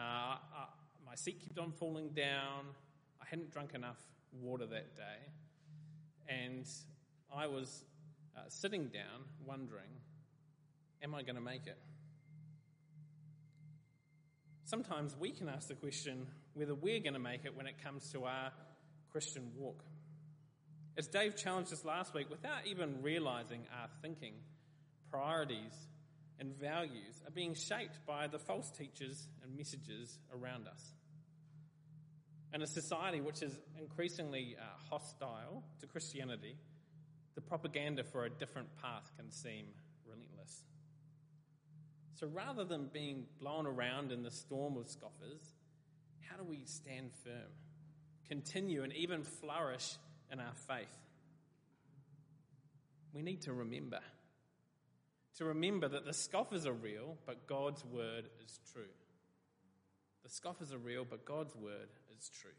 uh, my seat kept on falling down. I hadn't drunk enough water that day. And I was uh, sitting down wondering, am I going to make it? Sometimes we can ask the question whether we're going to make it when it comes to our Christian walk. As Dave challenged us last week, without even realizing our thinking, priorities, and values are being shaped by the false teachers and messages around us. And a society which is increasingly uh, hostile to Christianity, the propaganda for a different path can seem relentless. So rather than being blown around in the storm of scoffers, how do we stand firm, continue, and even flourish in our faith? We need to remember. To remember that the scoffers are real, but God's word is true. The scoffers are real, but God's word is true.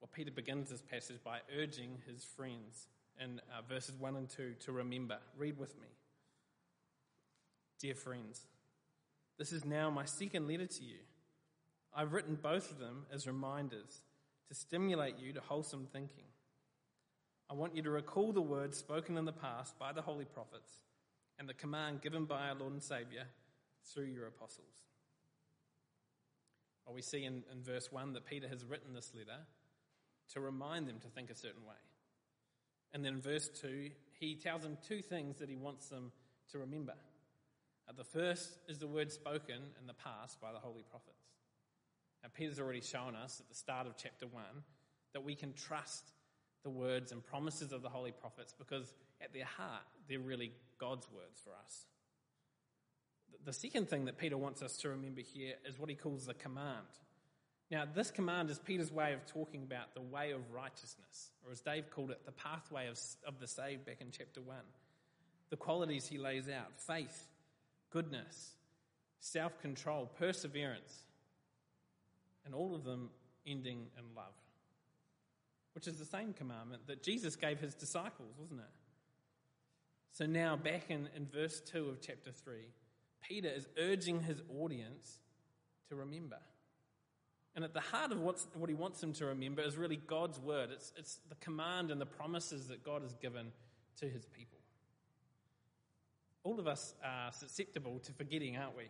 Well, Peter begins this passage by urging his friends in uh, verses 1 and 2 to remember. Read with me. Dear friends, this is now my second letter to you. I've written both of them as reminders to stimulate you to wholesome thinking. I want you to recall the words spoken in the past by the holy prophets and the command given by our Lord and Saviour through your apostles. Well, we see in, in verse 1 that Peter has written this letter to remind them to think a certain way. And then in verse 2, he tells them two things that he wants them to remember. Uh, the first is the word spoken in the past by the holy prophets. Now, Peter's already shown us at the start of chapter 1 that we can trust the words and promises of the holy prophets because at their heart, they're really God's words for us. The second thing that Peter wants us to remember here is what he calls the command. Now, this command is Peter's way of talking about the way of righteousness, or as Dave called it, the pathway of, of the saved back in chapter 1. The qualities he lays out faith, goodness, self control, perseverance, and all of them ending in love, which is the same commandment that Jesus gave his disciples, wasn't it? So now, back in, in verse 2 of chapter 3, Peter is urging his audience to remember. And at the heart of what's, what he wants them to remember is really God's word. It's, it's the command and the promises that God has given to his people. All of us are susceptible to forgetting, aren't we?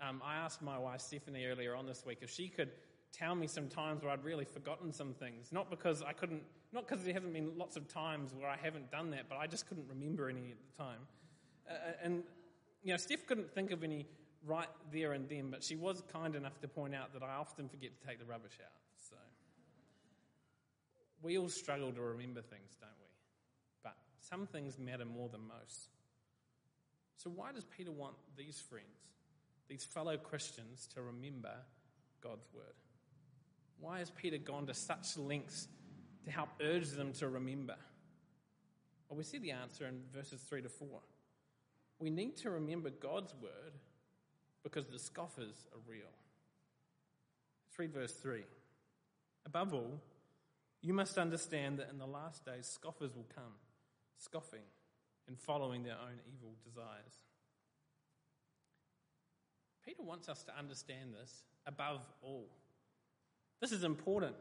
Um, I asked my wife Stephanie earlier on this week if she could tell me some times where I'd really forgotten some things. Not because I couldn't, not because there hasn't been lots of times where I haven't done that, but I just couldn't remember any at the time. Uh, and, you know, Steph couldn't think of any right there and then, but she was kind enough to point out that I often forget to take the rubbish out. So we all struggle to remember things, don't we? But some things matter more than most. So why does Peter want these friends, these fellow Christians, to remember God's word? Why has Peter gone to such lengths to help urge them to remember? Well, we see the answer in verses 3 to 4. We need to remember God's word because the scoffers are real. Let's read verse 3. Above all, you must understand that in the last days scoffers will come, scoffing and following their own evil desires. Peter wants us to understand this above all. This is important.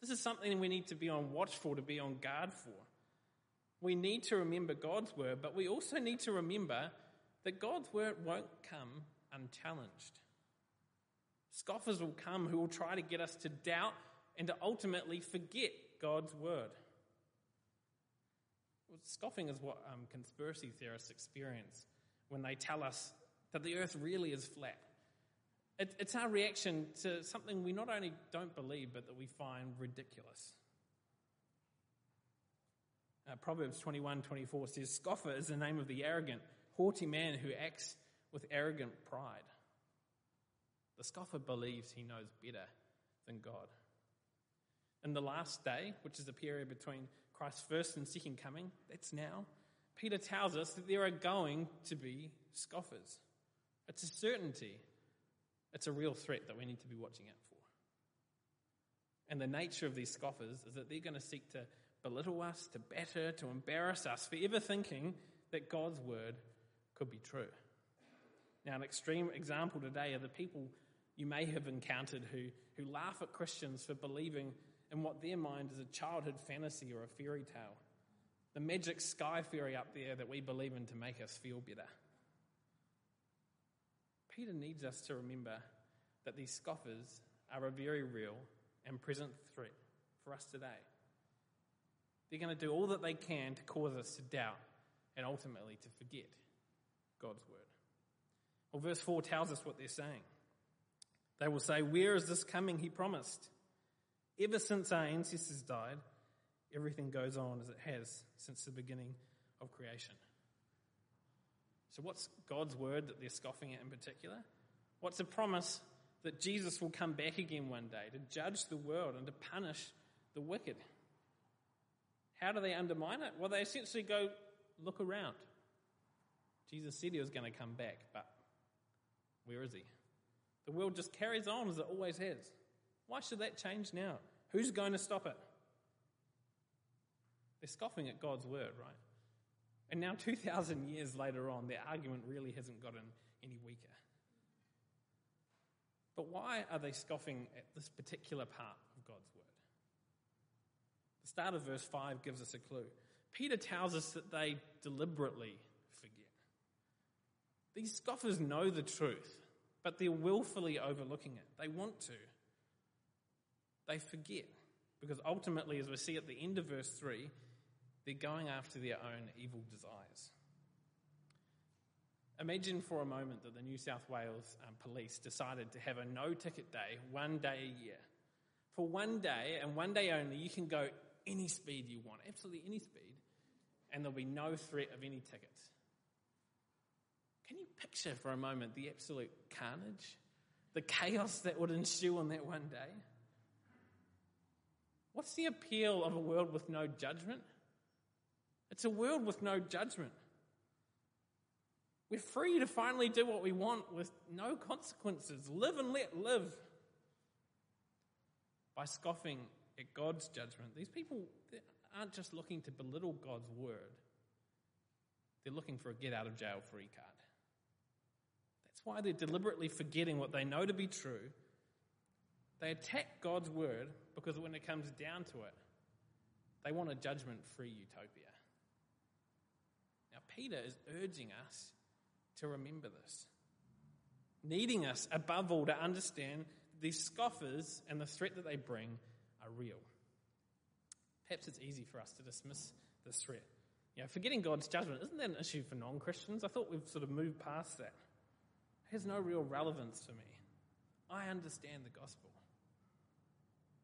This is something we need to be on watch for, to be on guard for. We need to remember God's word, but we also need to remember that God's word won't come unchallenged. Scoffers will come who will try to get us to doubt and to ultimately forget God's word. Well, scoffing is what um, conspiracy theorists experience when they tell us that the earth really is flat. It, it's our reaction to something we not only don't believe, but that we find ridiculous. Uh, Proverbs 21 24 says, Scoffer is the name of the arrogant, haughty man who acts with arrogant pride. The scoffer believes he knows better than God. In the last day, which is the period between Christ's first and second coming, that's now, Peter tells us that there are going to be scoffers. It's a certainty. It's a real threat that we need to be watching out for. And the nature of these scoffers is that they're going to seek to belittle us, to batter, to embarrass us for ever thinking that God's word could be true. Now, an extreme example today are the people you may have encountered who, who laugh at Christians for believing in what their mind is a childhood fantasy or a fairy tale. The magic sky fairy up there that we believe in to make us feel better. Peter needs us to remember that these scoffers are a very real and present threat for us today. They're going to do all that they can to cause us to doubt and ultimately to forget God's word. Well, verse 4 tells us what they're saying. They will say, Where is this coming he promised? Ever since our ancestors died, everything goes on as it has since the beginning of creation. So, what's God's word that they're scoffing at in particular? What's a promise that Jesus will come back again one day to judge the world and to punish the wicked? How do they undermine it? Well, they essentially go, look around. Jesus said he was going to come back, but where is he? The world just carries on as it always has. Why should that change now? Who's going to stop it? They're scoffing at God's word, right? And now, 2,000 years later on, their argument really hasn't gotten any weaker. But why are they scoffing at this particular part of God's word? The start of verse 5 gives us a clue. Peter tells us that they deliberately forget. These scoffers know the truth, but they're willfully overlooking it. They want to. They forget. Because ultimately, as we see at the end of verse 3, they're going after their own evil desires. Imagine for a moment that the New South Wales um, police decided to have a no ticket day one day a year. For one day and one day only, you can go any speed you want, absolutely any speed, and there'll be no threat of any tickets. Can you picture for a moment the absolute carnage, the chaos that would ensue on that one day? What's the appeal of a world with no judgment? It's a world with no judgment. We're free to finally do what we want with no consequences. Live and let live. By scoffing at God's judgment. These people aren't just looking to belittle God's word, they're looking for a get out of jail free card. That's why they're deliberately forgetting what they know to be true. They attack God's word because when it comes down to it, they want a judgment free utopia. Peter is urging us to remember this, needing us above all to understand these scoffers and the threat that they bring are real. Perhaps it's easy for us to dismiss this threat. You know, forgetting God's judgment, isn't that an issue for non Christians? I thought we've sort of moved past that. It has no real relevance for me. I understand the gospel.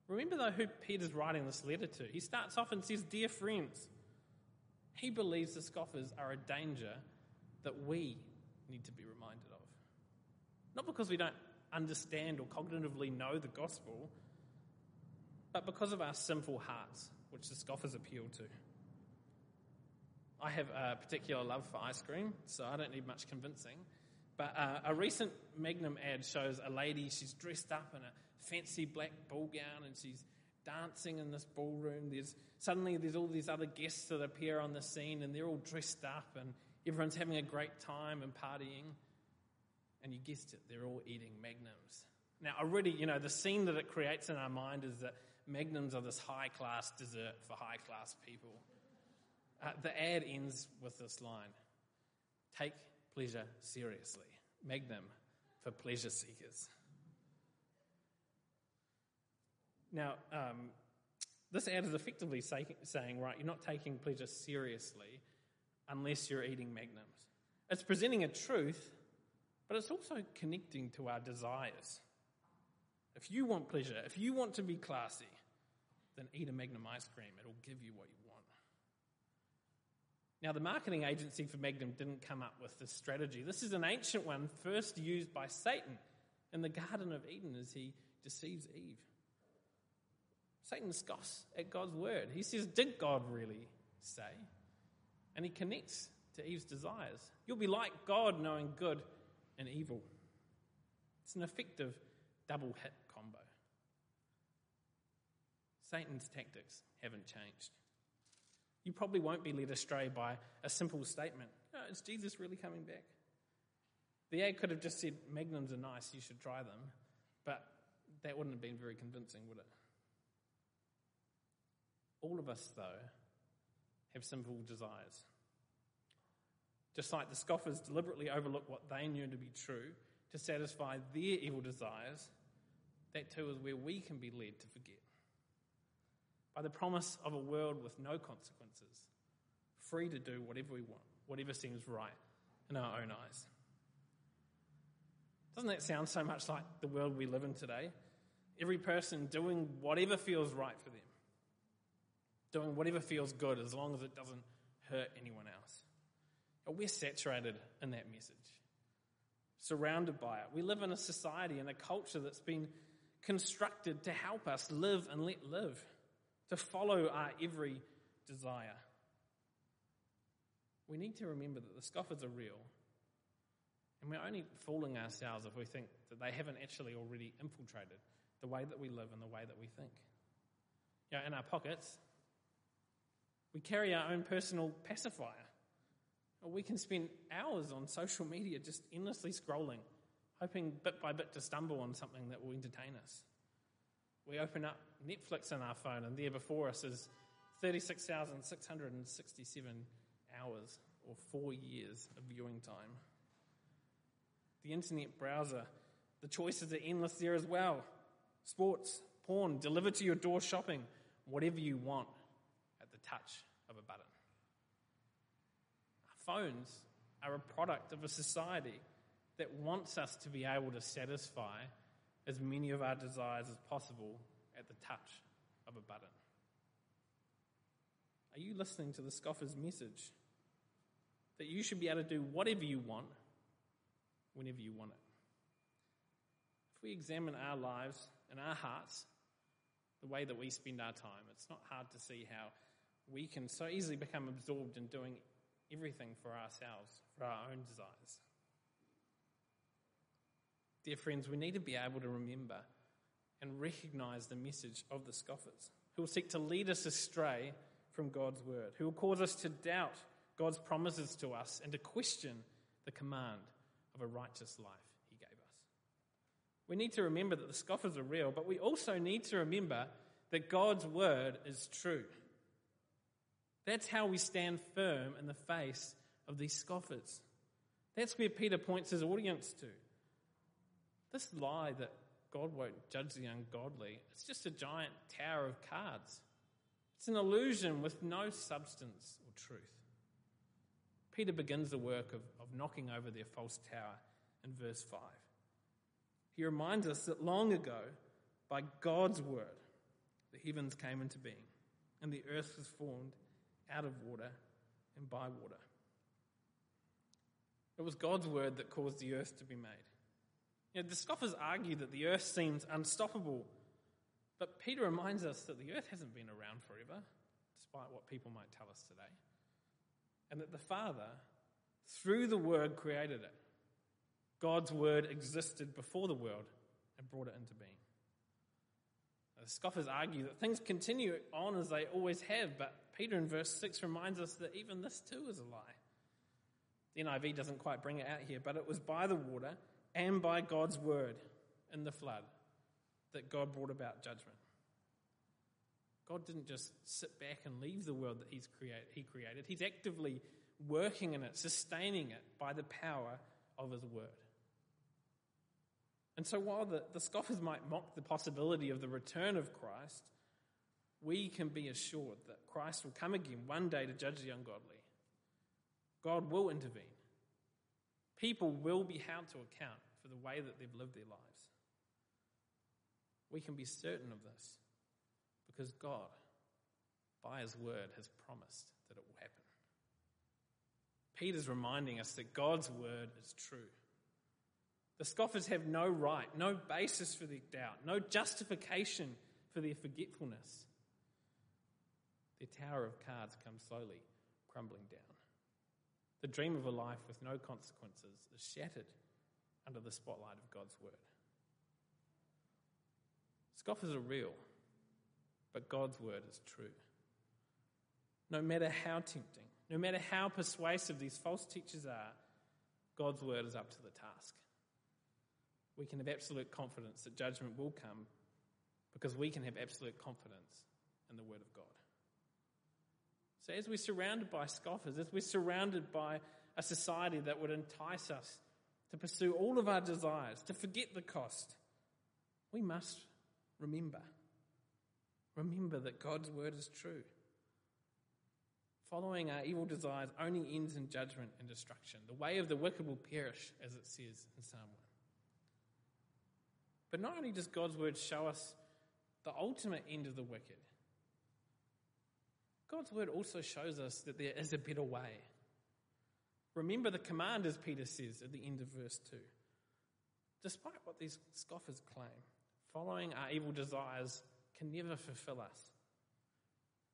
Remember, though, who Peter's writing this letter to. He starts off and says, Dear friends, he believes the scoffers are a danger that we need to be reminded of. Not because we don't understand or cognitively know the gospel, but because of our sinful hearts, which the scoffers appeal to. I have a particular love for ice cream, so I don't need much convincing. But uh, a recent Magnum ad shows a lady, she's dressed up in a fancy black ball gown and she's dancing in this ballroom. There's suddenly there's all these other guests that appear on the scene and they're all dressed up and everyone's having a great time and partying. And you guessed it, they're all eating magnums. Now, already, you know, the scene that it creates in our mind is that magnums are this high class dessert for high class people. Uh, the ad ends with this line Take pleasure seriously. Magnum for pleasure seekers. Now, um, this ad is effectively say, saying, right, you're not taking pleasure seriously unless you're eating magnums. It's presenting a truth, but it's also connecting to our desires. If you want pleasure, if you want to be classy, then eat a Magnum ice cream. It'll give you what you want. Now, the marketing agency for Magnum didn't come up with this strategy. This is an ancient one, first used by Satan in the Garden of Eden as he deceives Eve. Satan scoffs at God's word. He says, Did God really say? And he connects to Eve's desires. You'll be like God, knowing good and evil. It's an effective double hit combo. Satan's tactics haven't changed. You probably won't be led astray by a simple statement oh, Is Jesus really coming back? The ad could have just said, Magnums are nice, you should try them, but that wouldn't have been very convincing, would it? All of us, though, have sinful desires. Just like the scoffers deliberately overlooked what they knew to be true to satisfy their evil desires, that too is where we can be led to forget. By the promise of a world with no consequences, free to do whatever we want, whatever seems right in our own eyes. Doesn't that sound so much like the world we live in today? Every person doing whatever feels right for them, doing whatever feels good as long as it doesn't hurt anyone else. We're saturated in that message, surrounded by it. We live in a society and a culture that's been constructed to help us live and let live, to follow our every desire. We need to remember that the scoffers are real. And we're only fooling ourselves if we think that they haven't actually already infiltrated the way that we live and the way that we think. You know, in our pockets, we carry our own personal pacifier. Or we can spend hours on social media just endlessly scrolling, hoping bit by bit to stumble on something that will entertain us. We open up Netflix on our phone, and there before us is 36,667 hours or four years of viewing time. The internet browser, the choices are endless there as well. Sports, porn, delivered to your door shopping, whatever you want touch of a button. Phones are a product of a society that wants us to be able to satisfy as many of our desires as possible at the touch of a button. Are you listening to the scoffer's message? That you should be able to do whatever you want, whenever you want it. If we examine our lives and our hearts, the way that we spend our time, it's not hard to see how we can so easily become absorbed in doing everything for ourselves, for our own desires. Dear friends, we need to be able to remember and recognize the message of the scoffers who will seek to lead us astray from God's word, who will cause us to doubt God's promises to us and to question the command of a righteous life he gave us. We need to remember that the scoffers are real, but we also need to remember that God's word is true. That's how we stand firm in the face of these scoffers. That's where Peter points his audience to. This lie that God won't judge the ungodly, it's just a giant tower of cards. It's an illusion with no substance or truth. Peter begins the work of, of knocking over their false tower in verse 5. He reminds us that long ago, by God's word, the heavens came into being, and the earth was formed out of water and by water. It was God's word that caused the earth to be made. You know, the scoffers argue that the earth seems unstoppable, but Peter reminds us that the earth hasn't been around forever, despite what people might tell us today, and that the Father, through the Word, created it. God's Word existed before the world and brought it into being. The scoffers argue that things continue on as they always have, but Peter in verse 6 reminds us that even this too is a lie. The NIV doesn't quite bring it out here, but it was by the water and by God's word in the flood that God brought about judgment. God didn't just sit back and leave the world that he's create, He created. He's actively working in it, sustaining it by the power of His word. And so while the, the scoffers might mock the possibility of the return of Christ, we can be assured that Christ will come again one day to judge the ungodly. God will intervene. People will be held to account for the way that they've lived their lives. We can be certain of this because God, by His word, has promised that it will happen. Peter's reminding us that God's word is true. The scoffers have no right, no basis for their doubt, no justification for their forgetfulness. Their tower of cards comes slowly crumbling down. The dream of a life with no consequences is shattered under the spotlight of God's word. Scoffers are real, but God's word is true. No matter how tempting, no matter how persuasive these false teachers are, God's word is up to the task. We can have absolute confidence that judgment will come because we can have absolute confidence in the word of God. So, as we're surrounded by scoffers, as we're surrounded by a society that would entice us to pursue all of our desires, to forget the cost, we must remember. Remember that God's word is true. Following our evil desires only ends in judgment and destruction. The way of the wicked will perish, as it says in Psalm 1. But not only does God's word show us the ultimate end of the wicked, God's word also shows us that there is a better way. Remember the command, as Peter says at the end of verse 2. Despite what these scoffers claim, following our evil desires can never fulfill us.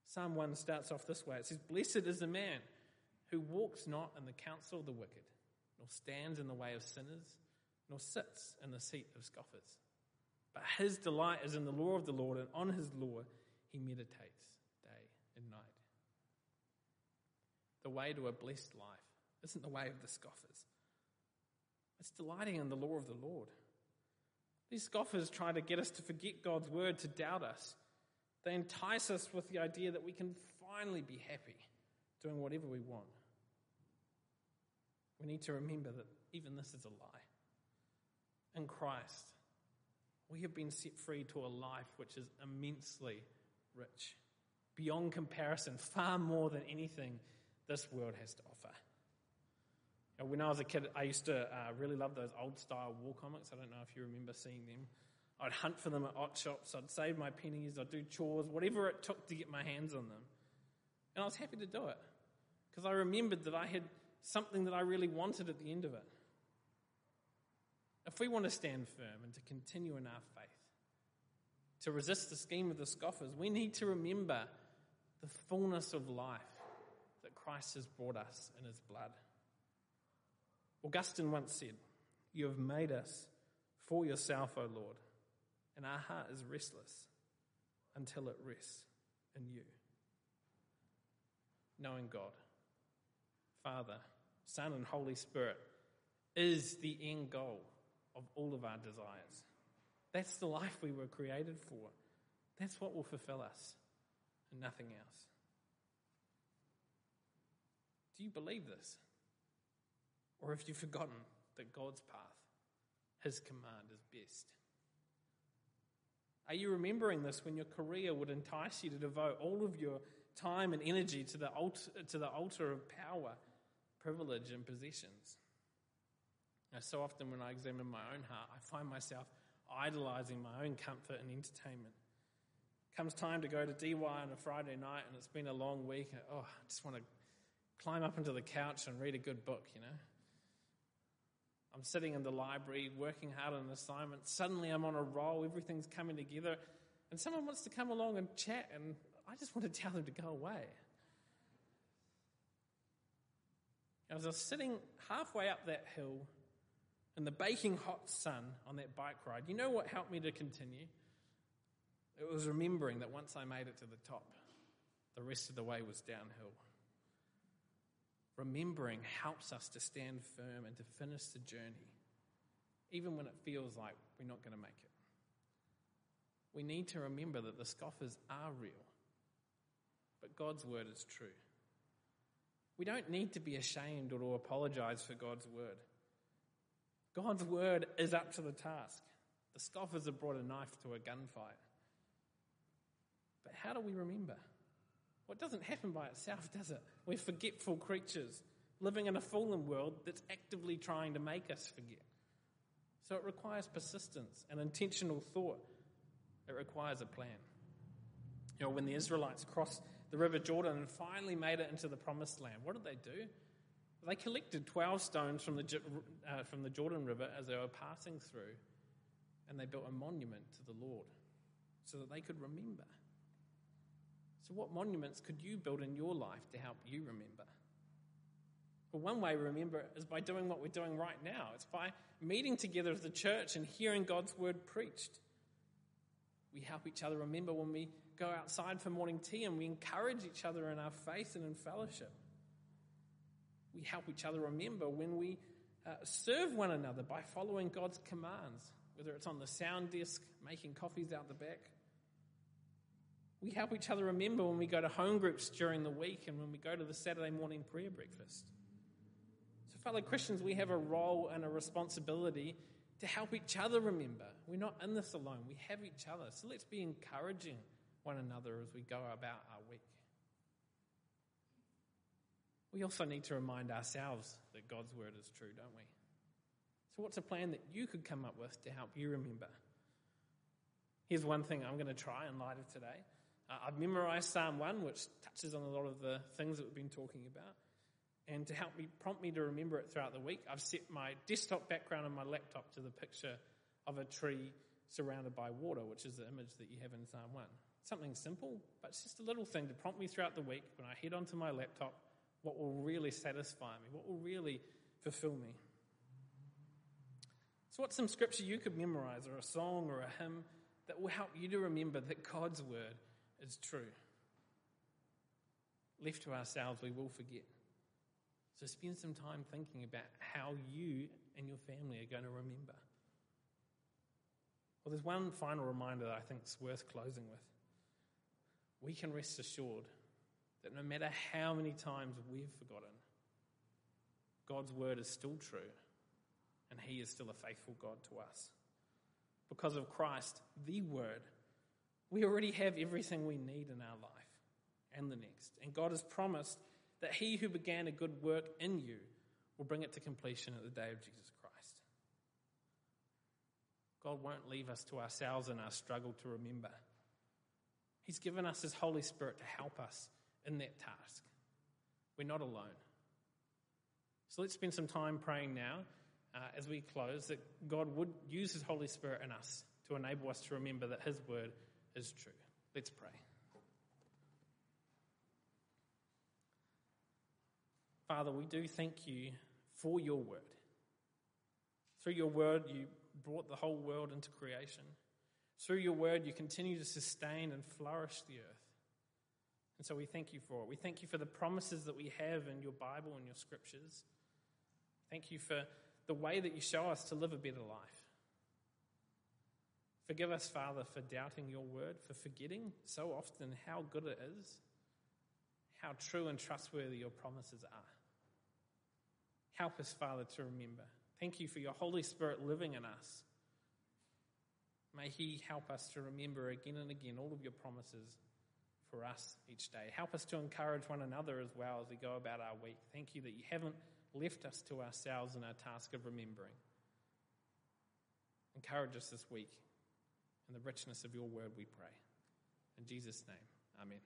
Psalm 1 starts off this way it says, Blessed is the man who walks not in the counsel of the wicked, nor stands in the way of sinners, nor sits in the seat of scoffers. But his delight is in the law of the Lord, and on his law he meditates day and night. The way to a blessed life isn't the way of the scoffers, it's delighting in the law of the Lord. These scoffers try to get us to forget God's word, to doubt us. They entice us with the idea that we can finally be happy doing whatever we want. We need to remember that even this is a lie. In Christ, we have been set free to a life which is immensely rich, beyond comparison, far more than anything this world has to offer. When I was a kid, I used to uh, really love those old style war comics. I don't know if you remember seeing them. I'd hunt for them at odd shops. I'd save my pennies. I'd do chores, whatever it took to get my hands on them. And I was happy to do it because I remembered that I had something that I really wanted at the end of it. If we want to stand firm and to continue in our faith, to resist the scheme of the scoffers, we need to remember the fullness of life that Christ has brought us in his blood. Augustine once said, You have made us for yourself, O Lord, and our heart is restless until it rests in you. Knowing God, Father, Son, and Holy Spirit is the end goal of all of our desires. That's the life we were created for. That's what will fulfill us and nothing else. Do you believe this? Or have you forgotten that God's path, His command, is best? Are you remembering this when your career would entice you to devote all of your time and energy to the altar, to the altar of power, privilege, and possessions? Now, so often when I examine my own heart, I find myself idolizing my own comfort and entertainment. Comes time to go to DY on a Friday night, and it's been a long week. And, oh, I just want to climb up into the couch and read a good book, you know. I'm sitting in the library working hard on an assignment. Suddenly I'm on a roll, everything's coming together, and someone wants to come along and chat, and I just want to tell them to go away. As I was sitting halfway up that hill in the baking hot sun on that bike ride, you know what helped me to continue? It was remembering that once I made it to the top, the rest of the way was downhill remembering helps us to stand firm and to finish the journey, even when it feels like we're not going to make it. We need to remember that the scoffers are real, but God's word is true. We don't need to be ashamed or to apologize for God's word. God's word is up to the task. The scoffers have brought a knife to a gunfight. But how do we remember? Well, it doesn't happen by itself, does it? We're forgetful creatures living in a fallen world that's actively trying to make us forget. So it requires persistence and intentional thought. It requires a plan. You know, when the Israelites crossed the River Jordan and finally made it into the promised land, what did they do? They collected 12 stones from the, uh, from the Jordan River as they were passing through, and they built a monument to the Lord so that they could remember. So, what monuments could you build in your life to help you remember? Well, one way we remember is by doing what we're doing right now. It's by meeting together as the church and hearing God's word preached. We help each other remember when we go outside for morning tea and we encourage each other in our faith and in fellowship. We help each other remember when we uh, serve one another by following God's commands, whether it's on the sound desk, making coffees out the back. We help each other remember when we go to home groups during the week and when we go to the Saturday morning prayer breakfast. So, fellow Christians, we have a role and a responsibility to help each other remember. We're not in this alone, we have each other. So, let's be encouraging one another as we go about our week. We also need to remind ourselves that God's word is true, don't we? So, what's a plan that you could come up with to help you remember? Here's one thing I'm going to try in light of today. Uh, I've memorized Psalm 1, which touches on a lot of the things that we've been talking about. And to help me, prompt me to remember it throughout the week, I've set my desktop background on my laptop to the picture of a tree surrounded by water, which is the image that you have in Psalm 1. Something simple, but it's just a little thing to prompt me throughout the week when I head onto my laptop what will really satisfy me, what will really fulfill me. So, what's some scripture you could memorize, or a song, or a hymn that will help you to remember that God's word is true? Left to ourselves, we will forget. So, spend some time thinking about how you and your family are going to remember. Well, there's one final reminder that I think is worth closing with. We can rest assured that no matter how many times we've forgotten, God's word is still true and he is still a faithful God to us. Because of Christ, the word, we already have everything we need in our life and the next. And God has promised that he who began a good work in you will bring it to completion at the day of Jesus Christ. God won't leave us to ourselves in our struggle to remember. He's given us his Holy Spirit to help us in that task. We're not alone. So let's spend some time praying now uh, as we close that God would use His Holy Spirit in us to enable us to remember that His word is true. Let's pray. Father, we do thank you for your word. Through your word, you brought the whole world into creation. Through your word, you continue to sustain and flourish the earth. And so we thank you for it. We thank you for the promises that we have in your Bible and your scriptures. Thank you for the way that you show us to live a better life. Forgive us, Father, for doubting your word, for forgetting so often how good it is, how true and trustworthy your promises are. Help us, Father, to remember. Thank you for your Holy Spirit living in us. May He help us to remember again and again all of your promises for us each day. Help us to encourage one another as well as we go about our week. Thank you that you haven't left us to ourselves in our task of remembering. Encourage us this week in the richness of your word, we pray. In Jesus' name, amen.